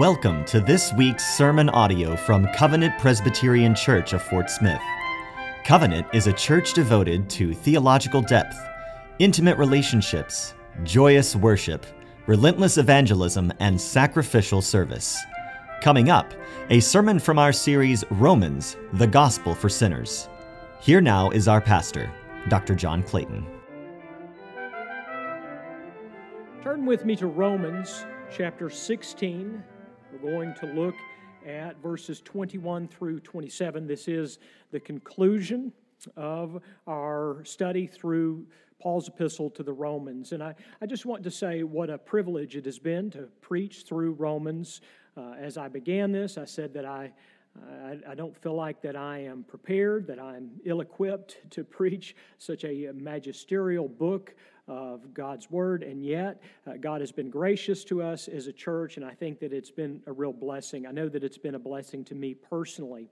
Welcome to this week's sermon audio from Covenant Presbyterian Church of Fort Smith. Covenant is a church devoted to theological depth, intimate relationships, joyous worship, relentless evangelism, and sacrificial service. Coming up, a sermon from our series Romans, the Gospel for Sinners. Here now is our pastor, Dr. John Clayton. Turn with me to Romans chapter 16. We're going to look at verses 21 through 27. This is the conclusion of our study through Paul's epistle to the Romans. And I, I just want to say what a privilege it has been to preach through Romans. Uh, as I began this, I said that I, I, I don't feel like that I am prepared, that I'm ill equipped to preach such a magisterial book of God's Word, and yet uh, God has been gracious to us as a church, and I think that it's been a real blessing. I know that it's been a blessing to me personally.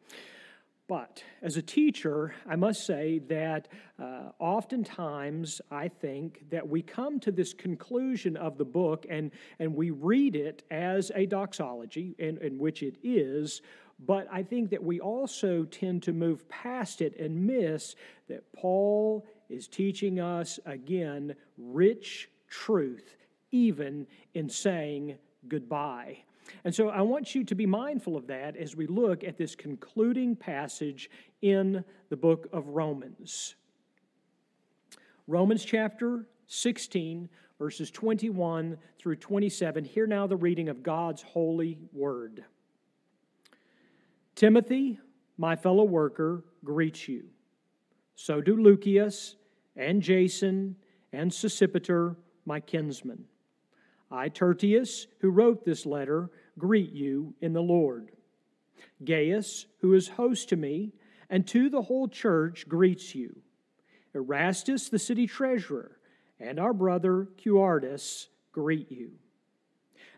But as a teacher, I must say that uh, oftentimes I think that we come to this conclusion of the book and, and we read it as a doxology, in, in which it is, but I think that we also tend to move past it and miss that Paul is teaching us again rich truth, even in saying goodbye. And so I want you to be mindful of that as we look at this concluding passage in the book of Romans. Romans chapter 16, verses 21 through 27. Hear now the reading of God's holy word. Timothy, my fellow worker, greets you. So do Lucius and Jason and Sosipater, my kinsmen. I, Tertius, who wrote this letter, greet you in the Lord. Gaius, who is host to me, and to the whole church, greets you. Erastus, the city treasurer, and our brother Quartus greet you.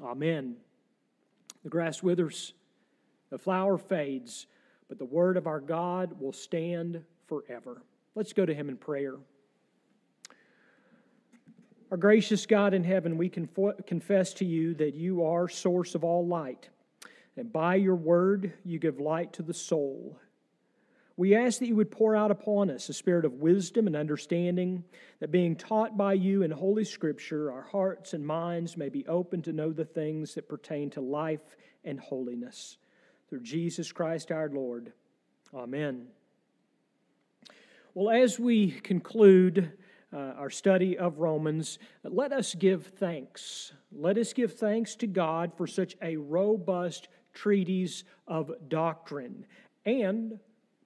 Amen. The grass withers, the flower fades but the word of our God will stand forever. Let's go to him in prayer. Our gracious God in heaven, we confess to you that you are source of all light, and by your word you give light to the soul. We ask that you would pour out upon us a spirit of wisdom and understanding, that being taught by you in Holy Scripture, our hearts and minds may be open to know the things that pertain to life and holiness through Jesus Christ our Lord. Amen. Well, as we conclude uh, our study of Romans, let us give thanks. Let us give thanks to God for such a robust treatise of doctrine and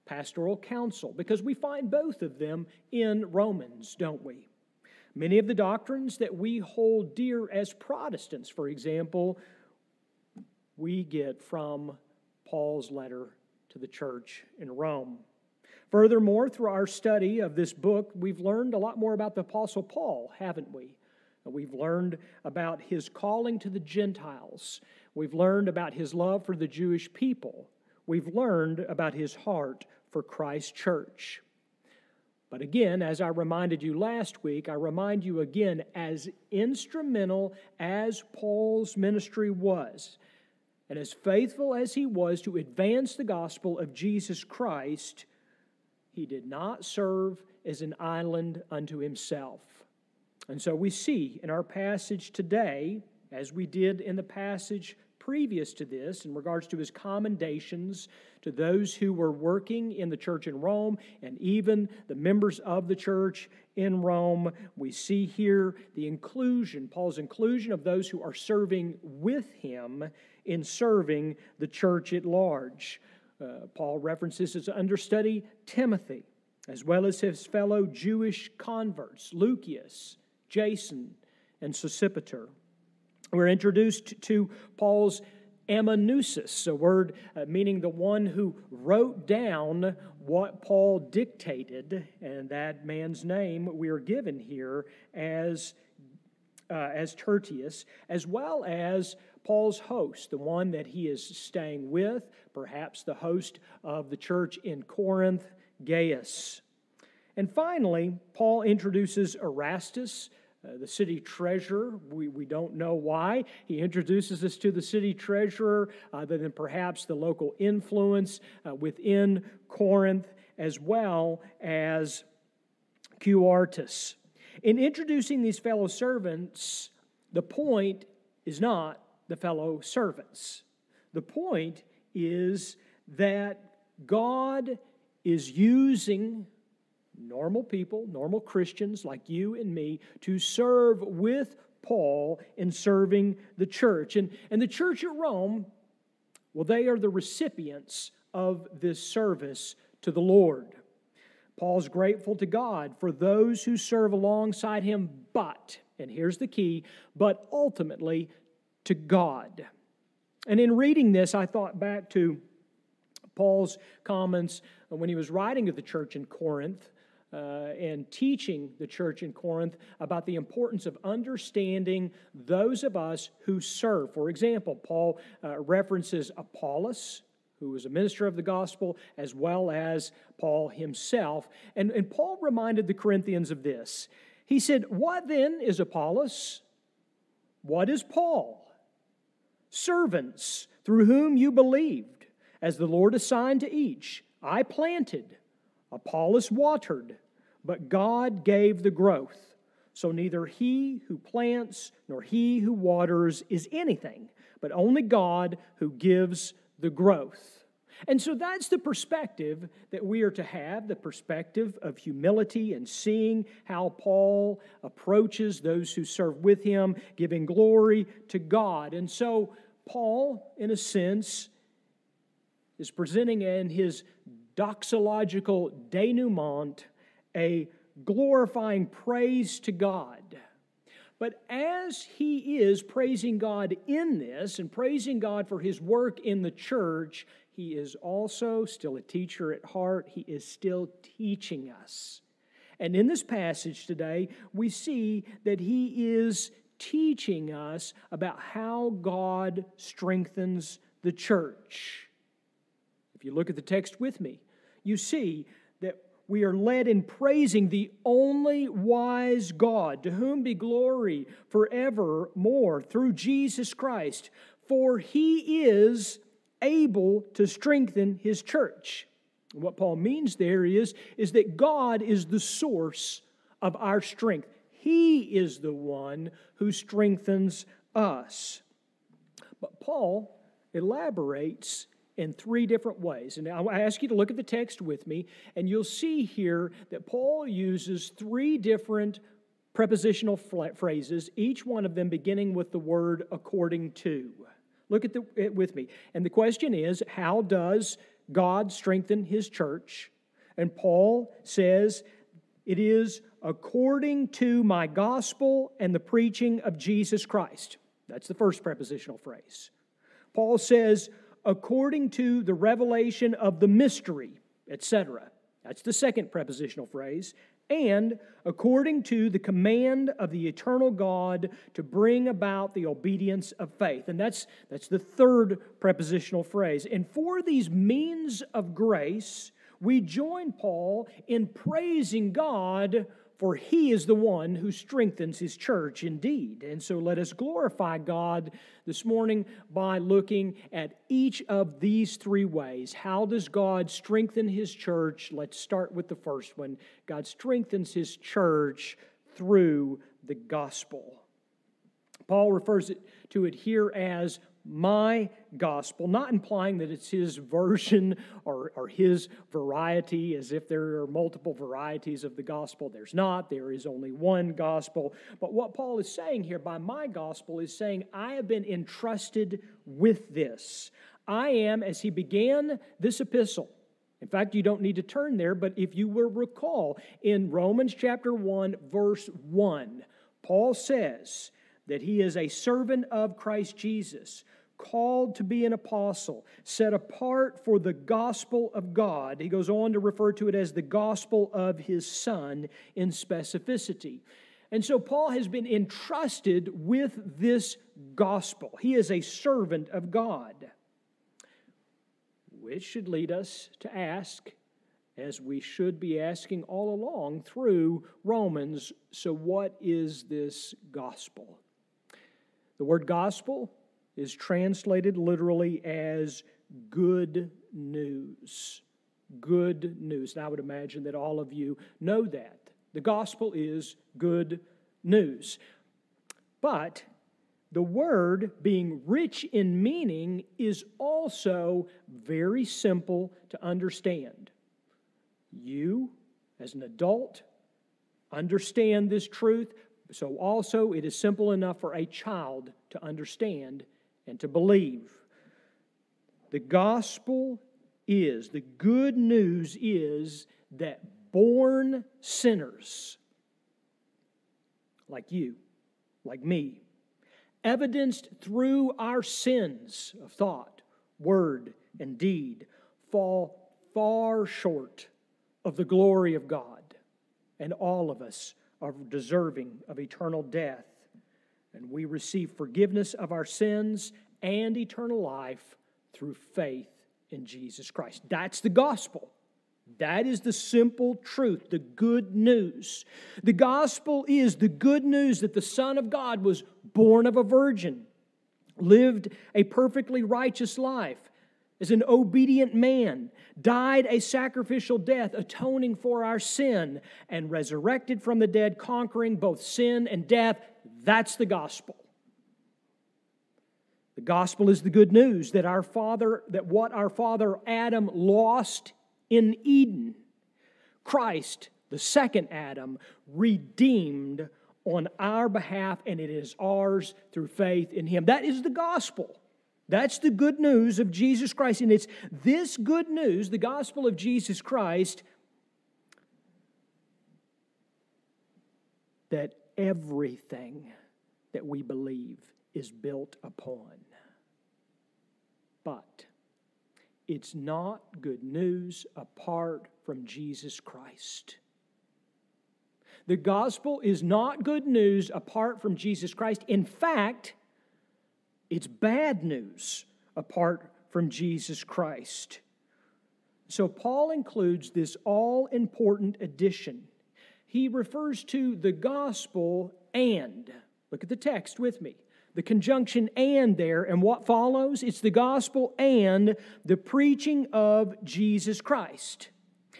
pastoral counsel, because we find both of them in Romans, don't we? Many of the doctrines that we hold dear as Protestants, for example, we get from Paul's letter to the church in Rome. Furthermore, through our study of this book, we've learned a lot more about the Apostle Paul, haven't we? We've learned about his calling to the Gentiles. We've learned about his love for the Jewish people. We've learned about his heart for Christ's church. But again, as I reminded you last week, I remind you again, as instrumental as Paul's ministry was, and as faithful as he was to advance the gospel of Jesus Christ, he did not serve as an island unto himself. And so we see in our passage today, as we did in the passage previous to this, in regards to his commendations to those who were working in the church in Rome and even the members of the church in Rome, we see here the inclusion, Paul's inclusion of those who are serving with him in serving the church at large. Uh, Paul references his understudy Timothy, as well as his fellow Jewish converts, Lucius, Jason, and Sosipater. We're introduced to Paul's amanuensis, a word uh, meaning the one who wrote down what Paul dictated, and that man's name we are given here as, uh, as Tertius, as well as Paul's host, the one that he is staying with, perhaps the host of the church in Corinth, Gaius. And finally, Paul introduces Erastus, uh, the city treasurer. We, we don't know why. He introduces us to the city treasurer, other than perhaps the local influence uh, within Corinth, as well as Quartus. In introducing these fellow servants, the point is not the fellow servants. The point is that God is using normal people, normal Christians like you and me, to serve with Paul in serving the church. And, and the church at Rome, well, they are the recipients of this service to the Lord. Paul's grateful to God for those who serve alongside him, but, and here's the key, but ultimately to God. And in reading this, I thought back to Paul's comments when he was writing to the church in Corinth uh, and teaching the church in Corinth about the importance of understanding those of us who serve. For example, Paul uh, references Apollos, who was a minister of the gospel, as well as Paul himself. And, and Paul reminded the Corinthians of this. He said, What then is Apollos? What is Paul? Servants through whom you believed, as the Lord assigned to each. I planted Apollos watered, but God gave the growth. So neither he who plants nor he who waters is anything, but only God who gives the growth. And so that's the perspective that we are to have the perspective of humility and seeing how Paul approaches those who serve with him, giving glory to God. And so, Paul, in a sense, is presenting in his doxological denouement, a glorifying praise to God. But as he is praising God in this and praising God for his work in the church, he is also still a teacher at heart. He is still teaching us. And in this passage today, we see that he is teaching us about how God strengthens the church. If you look at the text with me, you see that we are led in praising the only wise God, to whom be glory forevermore through Jesus Christ, for he is able to strengthen his church. What Paul means there is, is that God is the source of our strength. He is the one who strengthens us. But Paul elaborates in three different ways. And I ask you to look at the text with me, and you'll see here that Paul uses three different prepositional phrases, each one of them beginning with the word according to. Look at the, it with me. And the question is how does God strengthen his church? And Paul says, it is according to my gospel and the preaching of Jesus Christ. That's the first prepositional phrase. Paul says, according to the revelation of the mystery, etc. That's the second prepositional phrase. And according to the command of the eternal God to bring about the obedience of faith. And that's, that's the third prepositional phrase. And for these means of grace, we join Paul in praising God for he is the one who strengthens his church indeed. And so let us glorify God this morning by looking at each of these three ways. How does God strengthen his church? Let's start with the first one God strengthens his church through the gospel. Paul refers to it here as my gospel, not implying that it's his version or, or his variety, as if there are multiple varieties of the gospel. There's not, there is only one gospel. But what Paul is saying here by my gospel is saying, I have been entrusted with this. I am, as he began this epistle, in fact, you don't need to turn there, but if you will recall, in Romans chapter 1, verse 1, Paul says that he is a servant of Christ Jesus called to be an apostle, set apart for the gospel of God. He goes on to refer to it as the gospel of his Son in specificity. And so Paul has been entrusted with this gospel. He is a servant of God, which should lead us to ask, as we should be asking all along through Romans so, what is this gospel? The word gospel is translated literally as good news. Good news. And I would imagine that all of you know that. The gospel is good news. But the word, being rich in meaning, is also very simple to understand. You, as an adult, understand this truth, so also it is simple enough for a child to understand and to believe. The gospel is, the good news is that born sinners like you, like me, evidenced through our sins of thought, word, and deed, fall far short of the glory of God, and all of us are deserving of eternal death. And we receive forgiveness of our sins and eternal life through faith in Jesus Christ. That's the gospel. That is the simple truth, the good news. The gospel is the good news that the Son of God was born of a virgin, lived a perfectly righteous life as an obedient man, died a sacrificial death, atoning for our sin, and resurrected from the dead, conquering both sin and death. That's the gospel. The gospel is the good news that our father, that what our father Adam lost in Eden, Christ, the second Adam, redeemed on our behalf, and it is ours through faith in Him. That is the gospel. That's the good news of Jesus Christ. And it's this good news, the gospel of Jesus Christ, that everything that we believe is built upon. But it's not good news apart from Jesus Christ. The gospel is not good news apart from Jesus Christ. In fact, it's bad news apart from Jesus Christ. So, Paul includes this all important addition. He refers to the gospel and, look at the text with me the conjunction and there, and what follows? It's the gospel and the preaching of Jesus Christ.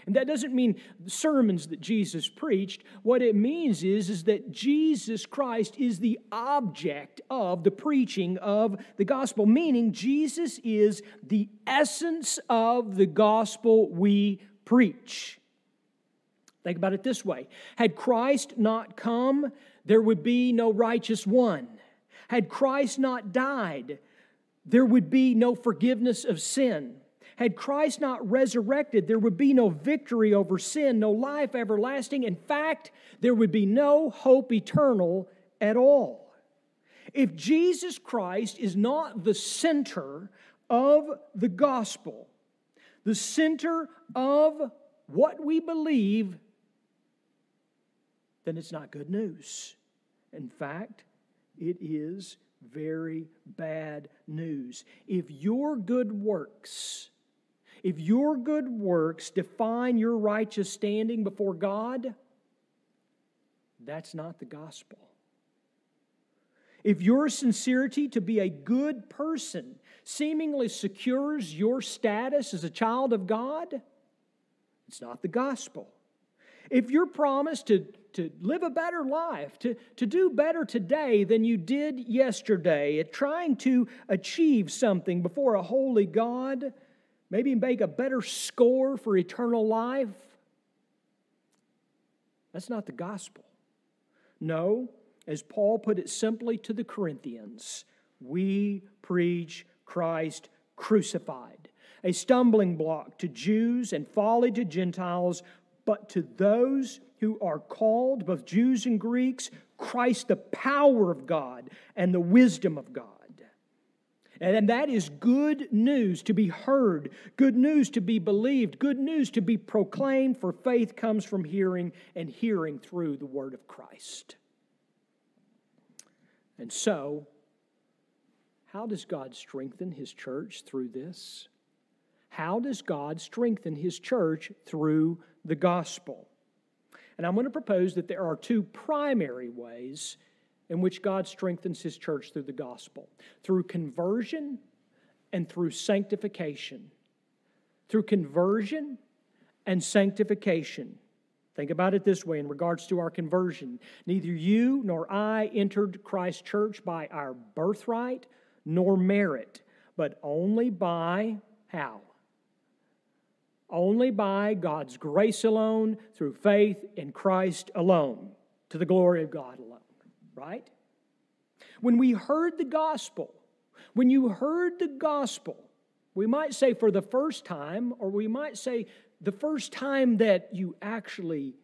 And that doesn't mean sermons that Jesus preached. What it means is, is that Jesus Christ is the object of the preaching of the gospel, meaning Jesus is the essence of the gospel we preach. Think about it this way Had Christ not come, there would be no righteous one. Had Christ not died, there would be no forgiveness of sin. Had Christ not resurrected, there would be no victory over sin, no life everlasting. In fact, there would be no hope eternal at all. If Jesus Christ is not the center of the gospel, the center of what we believe, then it's not good news. In fact, it is very bad news. If your good works, if your good works define your righteous standing before God, that's not the gospel. If your sincerity to be a good person seemingly secures your status as a child of God, it's not the gospel. If your promise to to live a better life, to, to do better today than you did yesterday, at trying to achieve something before a holy God, maybe make a better score for eternal life. That's not the gospel. No, as Paul put it simply to the Corinthians, we preach Christ crucified, a stumbling block to Jews and folly to Gentiles, but to those who are called, both Jews and Greeks, Christ, the power of God and the wisdom of God. And that is good news to be heard, good news to be believed, good news to be proclaimed, for faith comes from hearing, and hearing through the word of Christ. And so, how does God strengthen his church through this? How does God strengthen his church through the gospel? And I'm going to propose that there are two primary ways in which God strengthens his church through the gospel through conversion and through sanctification. Through conversion and sanctification. Think about it this way in regards to our conversion. Neither you nor I entered Christ's church by our birthright nor merit, but only by how? Only by God's grace alone, through faith in Christ alone, to the glory of God alone right? When we heard the gospel, when you heard the gospel, we might say for the first time, or we might say the first time that you actually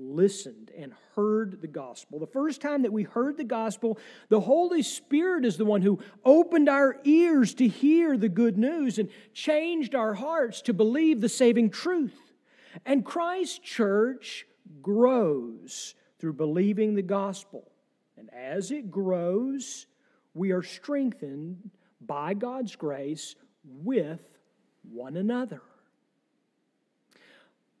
listened and heard the gospel. The first time that we heard the gospel, the Holy Spirit is the one who opened our ears to hear the good news and changed our hearts to believe the saving truth. And Christ's church grows through believing the gospel. And as it grows, we are strengthened by God's grace with one another.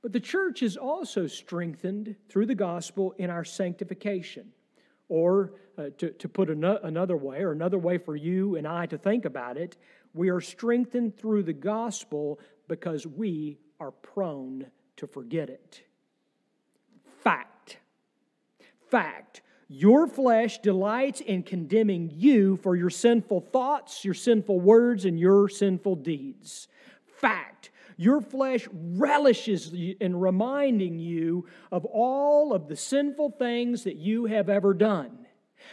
But the church is also strengthened through the gospel in our sanctification. Or uh, to, to put an- another way, or another way for you and I to think about it, we are strengthened through the gospel because we are prone to forget it. Fact. Fact. Your flesh delights in condemning you for your sinful thoughts, your sinful words, and your sinful deeds. Fact. Your flesh relishes in reminding you of all of the sinful things that you have ever done.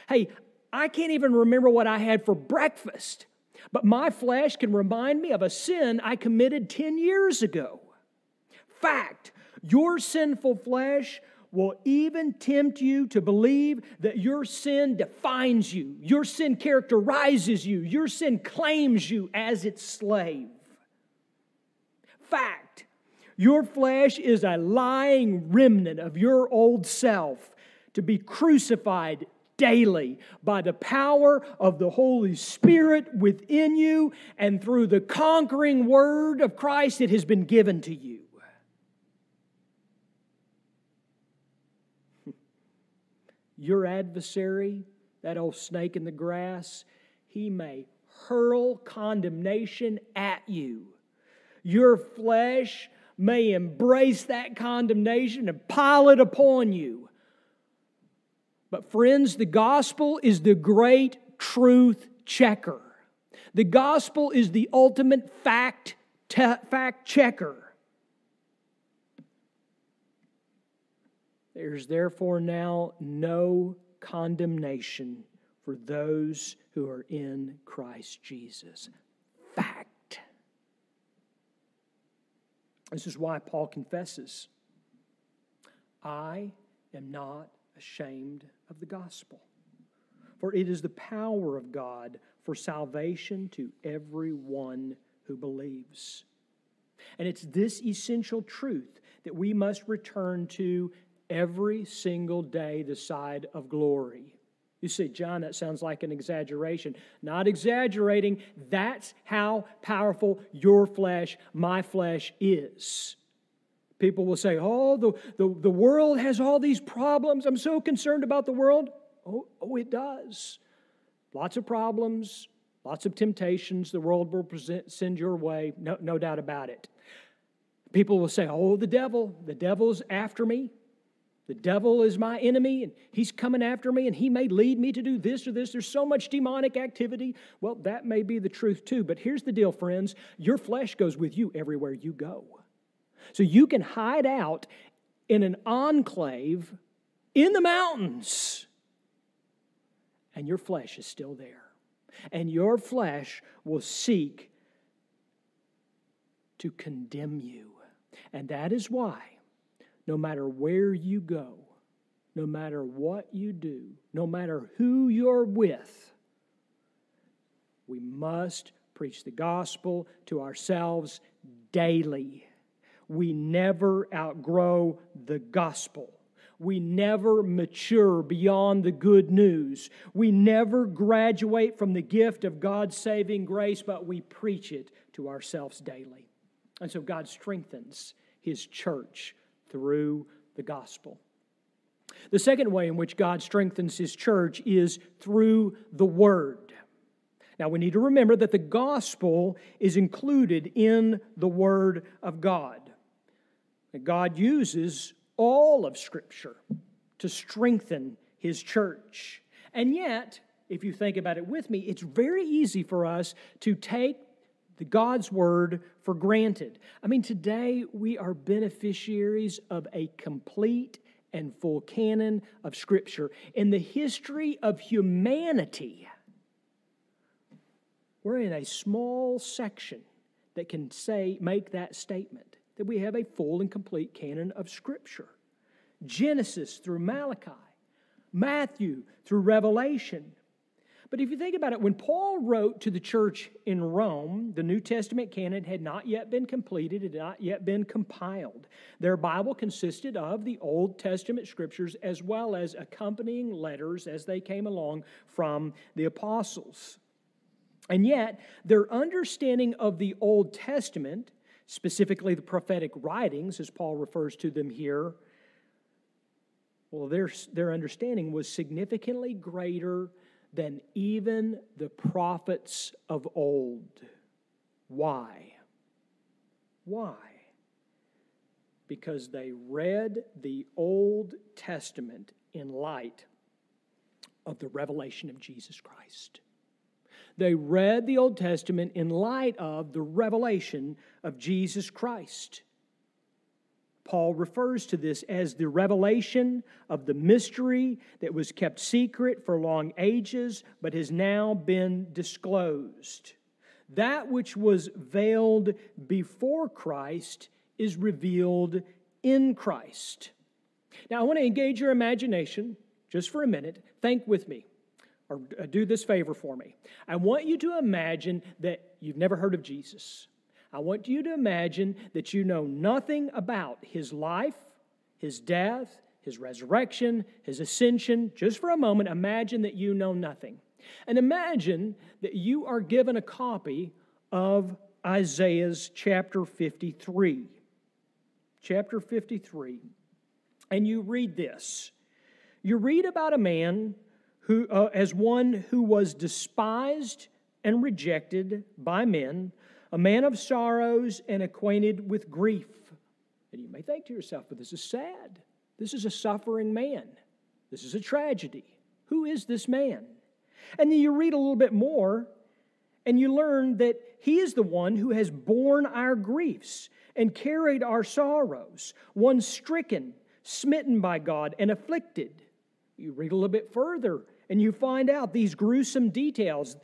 Hey, I can't even remember what I had for breakfast, but my flesh can remind me of a sin I committed 10 years ago. Fact. Your sinful flesh will even tempt you to believe that your sin defines you, your sin characterizes you, your sin claims you as its slave. Fact, your flesh is a lying remnant of your old self to be crucified daily by the power of the Holy Spirit within you and through the conquering word of Christ that has been given to you. Your adversary, that old snake in the grass, he may hurl condemnation at you. Your flesh may embrace that condemnation and pile it upon you. But, friends, the gospel is the great truth checker. The gospel is the ultimate fact, te- fact checker. There's therefore now no condemnation for those who are in Christ Jesus. Fact. This is why Paul confesses I am not ashamed of the gospel, for it is the power of God for salvation to everyone who believes. And it's this essential truth that we must return to every single day the side of glory. You say, John, that sounds like an exaggeration. Not exaggerating. That's how powerful your flesh, my flesh, is. People will say, Oh, the, the, the world has all these problems. I'm so concerned about the world. Oh, oh, it does. Lots of problems, lots of temptations the world will present, send your way, no, no doubt about it. People will say, Oh, the devil, the devil's after me. The devil is my enemy and he's coming after me and he may lead me to do this or this. There's so much demonic activity. Well, that may be the truth too. But here's the deal, friends your flesh goes with you everywhere you go. So you can hide out in an enclave in the mountains and your flesh is still there. And your flesh will seek to condemn you. And that is why no matter where you go, no matter what you do, no matter who you're with, We must preach the gospel to ourselves daily. We never outgrow the gospel. We never mature beyond the good news. We never graduate from the gift of God's saving grace, but we preach it to ourselves daily. And so God strengthens His church through the gospel. The second way in which God strengthens His church is through the Word. Now, we need to remember that the gospel is included in the Word of God. God uses all of Scripture to strengthen His church. And yet, if you think about it with me, it's very easy for us to take the God's Word for granted. I mean, today we are beneficiaries of a complete and full canon of Scripture. In the history of humanity, we're in a small section that can say, make that statement that we have a full and complete canon of Scripture. Genesis through Malachi, Matthew through Revelation. But if you think about it, when Paul wrote to the church in Rome, the New Testament canon had not yet been completed, it had not yet been compiled. Their Bible consisted of the Old Testament scriptures as well as accompanying letters as they came along from the apostles. And yet, their understanding of the Old Testament specifically the prophetic writings, as Paul refers to them here, well, their, their understanding was significantly greater than even the prophets of old. Why? Why? Because they read the Old Testament in light of the revelation of Jesus Christ. They read the Old Testament in light of the revelation of Jesus Christ. Paul refers to this as the revelation of the mystery that was kept secret for long ages, but has now been disclosed. That which was veiled before Christ is revealed in Christ. Now, I want to engage your imagination just for a minute. Think with me or uh, do this favor for me. I want you to imagine that you've never heard of Jesus. I want you to imagine that you know nothing about his life, his death, his resurrection, his ascension. Just for a moment, imagine that you know nothing. And imagine that you are given a copy of Isaiah's chapter 53. Chapter 53. And you read this. You read about a man who, uh, as one who was despised and rejected by men, a man of sorrows and acquainted with grief. And you may think to yourself, but this is sad. This is a suffering man. This is a tragedy. Who is this man? And then you read a little bit more, and you learn that he is the one who has borne our griefs and carried our sorrows, one stricken, smitten by God, and afflicted. You read a little bit further, and you find out these gruesome details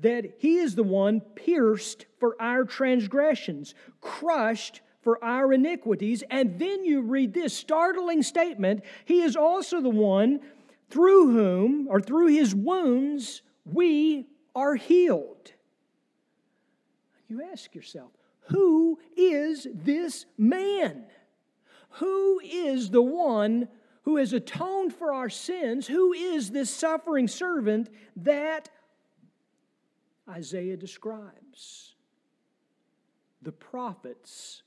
that he is the one pierced for our transgressions, crushed for our iniquities. And then you read this startling statement He is also the one through whom, or through his wounds, we are healed. You ask yourself, who is this man? Who is the one who has atoned for our sins, who is this suffering servant that Isaiah describes? The prophets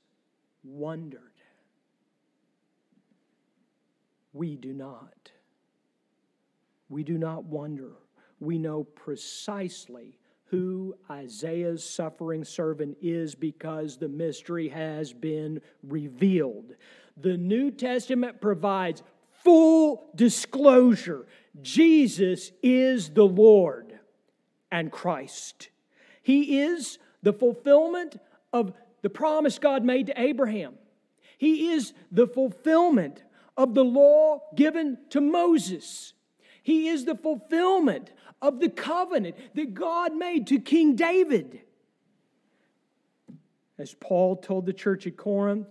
wondered. We do not. We do not wonder. We know precisely who Isaiah's suffering servant is because the mystery has been revealed. The New Testament provides full disclosure Jesus is the Lord and Christ. He is the fulfillment of the promise God made to Abraham. He is the fulfillment of the law given to Moses. He is the fulfillment of the covenant that God made to King David. As Paul told the church at Corinth,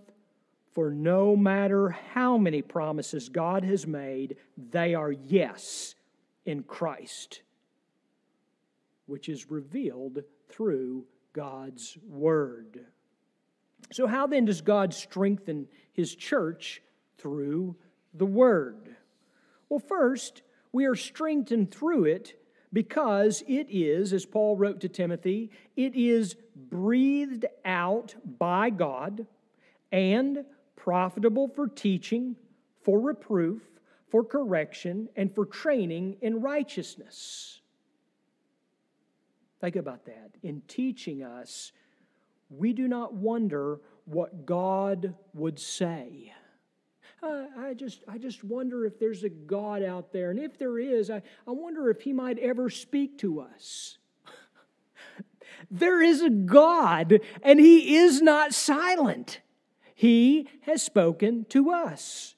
for no matter how many promises God has made, they are yes in Christ. Which is revealed through God's Word. So, how then does God strengthen His church through the Word? Well, first, we are strengthened through it because it is, as Paul wrote to Timothy, it is breathed out by God and profitable for teaching, for reproof, for correction, and for training in righteousness. Think about that. In teaching us, we do not wonder what God would say. Uh, I, just, I just wonder if there's a God out there. And if there is, I, I wonder if He might ever speak to us. there is a God, and He is not silent. He has spoken to us.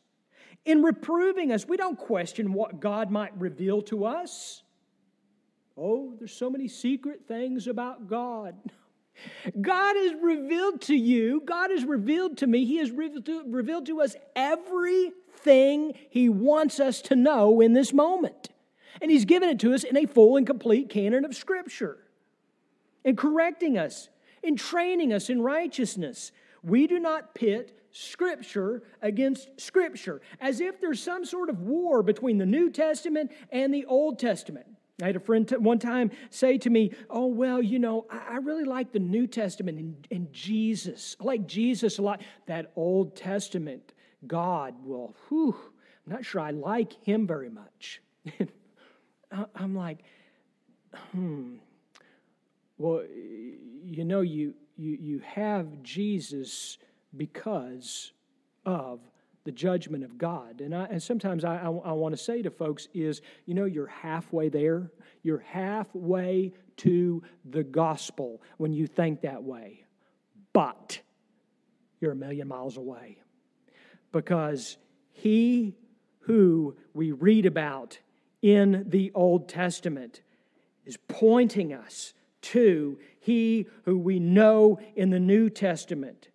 In reproving us, we don't question what God might reveal to us. Oh, there's so many secret things about God. God has revealed to you, God has revealed to me, He has revealed to, revealed to us everything He wants us to know in this moment. And He's given it to us in a full and complete canon of Scripture. In correcting us, in training us in righteousness. We do not pit Scripture against Scripture as if there's some sort of war between the New Testament and the Old Testament. I had a friend t- one time say to me, Oh, well, you know, I, I really like the New Testament and, and, Jesus. I like Jesus a lot. That Old Testament, God well, whew, I'm not sure I like him very much. I'm like, hmm. Well, you know, you, you, you have Jesus because of the judgment of God. And, I, and sometimes I, I, I want to say to folks is, you know, you're halfway there. You're halfway to the gospel when you think that way. But you're a million miles away. Because he who we read about in the Old Testament is pointing us to he who we know in the New Testament.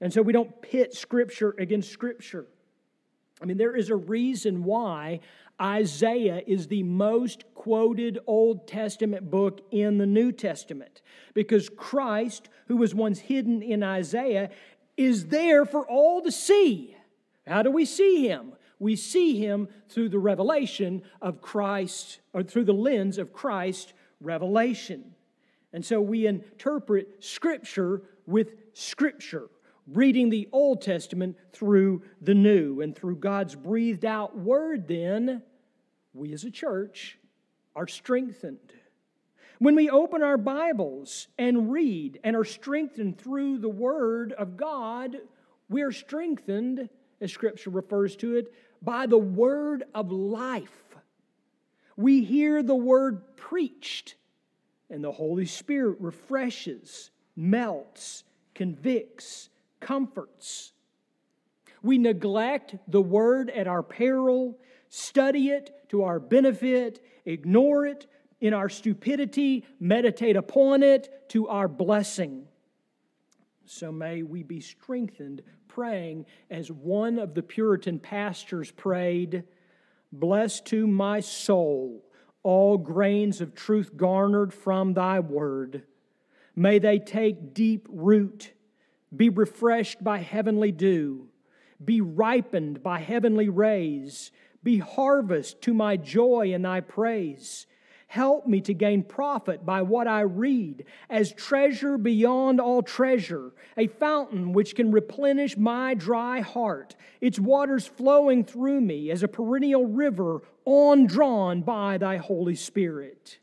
And so we don't pit Scripture against Scripture. I mean, there is a reason why Isaiah is the most quoted Old Testament book in the New Testament. Because Christ, who was once hidden in Isaiah, is there for all to see. How do we see him? We see him through the revelation of Christ, or through the lens of Christ's revelation. And so we interpret Scripture with Scripture reading the Old Testament through the New. And through God's breathed out word, then, we as a church are strengthened. When we open our Bibles and read and are strengthened through the Word of God, we are strengthened, as Scripture refers to it, by the Word of life. We hear the Word preached, and the Holy Spirit refreshes, melts, convicts, comforts. We neglect the word at our peril, study it to our benefit, ignore it in our stupidity, meditate upon it to our blessing. So may we be strengthened praying as one of the Puritan pastors prayed Bless to my soul all grains of truth garnered from thy word. May they take deep root be refreshed by heavenly dew, be ripened by heavenly rays, be harvest to my joy and thy praise. Help me to gain profit by what I read, as treasure beyond all treasure, a fountain which can replenish my dry heart, its waters flowing through me as a perennial river on drawn by thy Holy Spirit.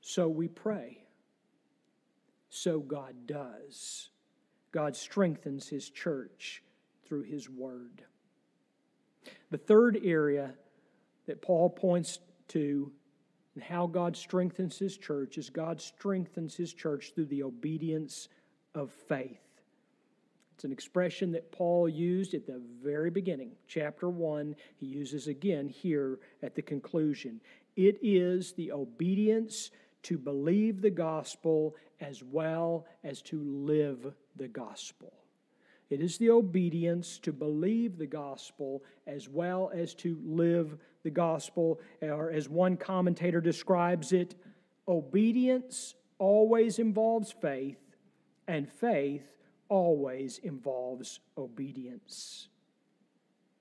So we pray so God does. God strengthens his church through his word. The third area that Paul points to and how God strengthens his church is God strengthens his church through the obedience of faith. It's an expression that Paul used at the very beginning, chapter 1. He uses again here at the conclusion. It is the obedience to believe the gospel as well as to live the gospel. It is the obedience to believe the gospel as well as to live the gospel. Or, as one commentator describes it, obedience always involves faith, and faith always involves obedience.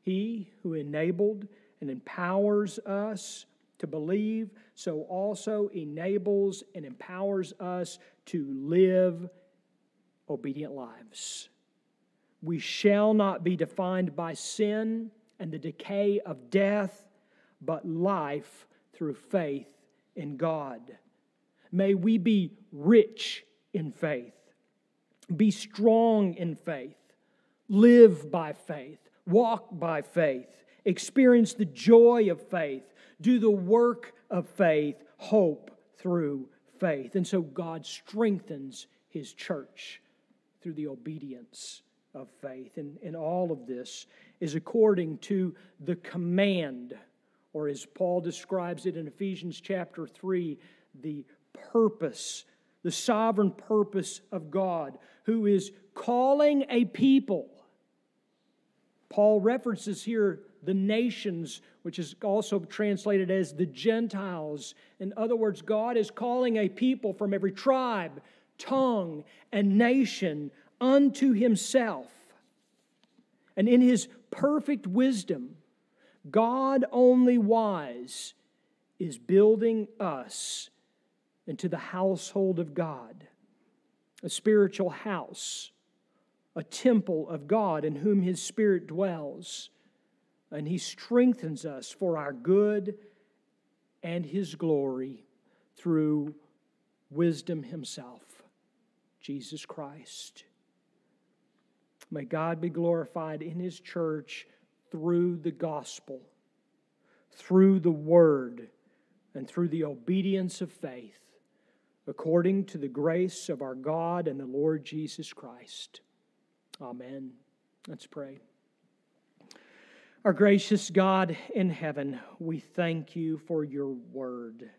He who enabled and empowers us to believe, so also enables and empowers us to live obedient lives. We shall not be defined by sin and the decay of death, but life through faith in God. May we be rich in faith, be strong in faith, live by faith, walk by faith, experience the joy of faith, do the work of faith, hope through faith. And so God strengthens his church through the obedience of faith. And, and all of this is according to the command, or as Paul describes it in Ephesians chapter 3, the purpose, the sovereign purpose of God, who is calling a people. Paul references here the nations, which is also translated as the Gentiles. In other words, God is calling a people from every tribe, tongue, and nation unto himself. And in his perfect wisdom, God only wise is building us into the household of God, a spiritual house, a temple of God in whom his spirit dwells and He strengthens us for our good and His glory through wisdom Himself, Jesus Christ. May God be glorified in His church through the gospel, through the word, and through the obedience of faith, according to the grace of our God and the Lord Jesus Christ. Amen. Let's pray. Our gracious God in heaven, we thank you for your word.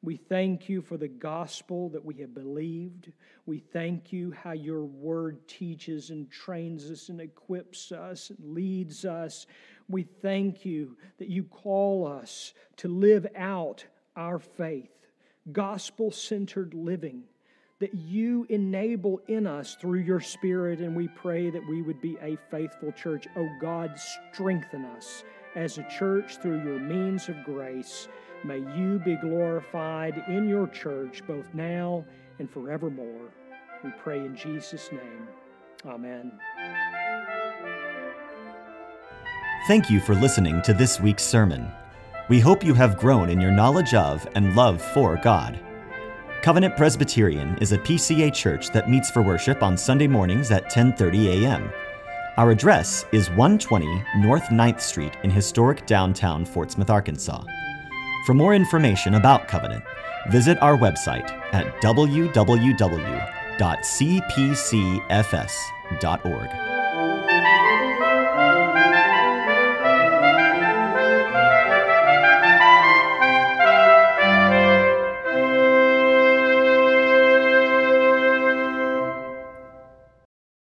We thank you for the gospel that we have believed. We thank you how your word teaches and trains us and equips us and leads us. We thank you that you call us to live out our faith, gospel centered living that you enable in us through your Spirit, and we pray that we would be a faithful church. Oh God, strengthen us as a church through your means of grace. May you be glorified in your church both now and forevermore. We pray in Jesus' name. Amen. Thank you for listening to this week's sermon. We hope you have grown in your knowledge of and love for God. Covenant Presbyterian is a PCA church that meets for worship on Sunday mornings at 10:30 a.m. Our address is 120 North 9th Street in historic downtown Fort Smith, Arkansas. For more information about Covenant, visit our website at www.cpcfs.org.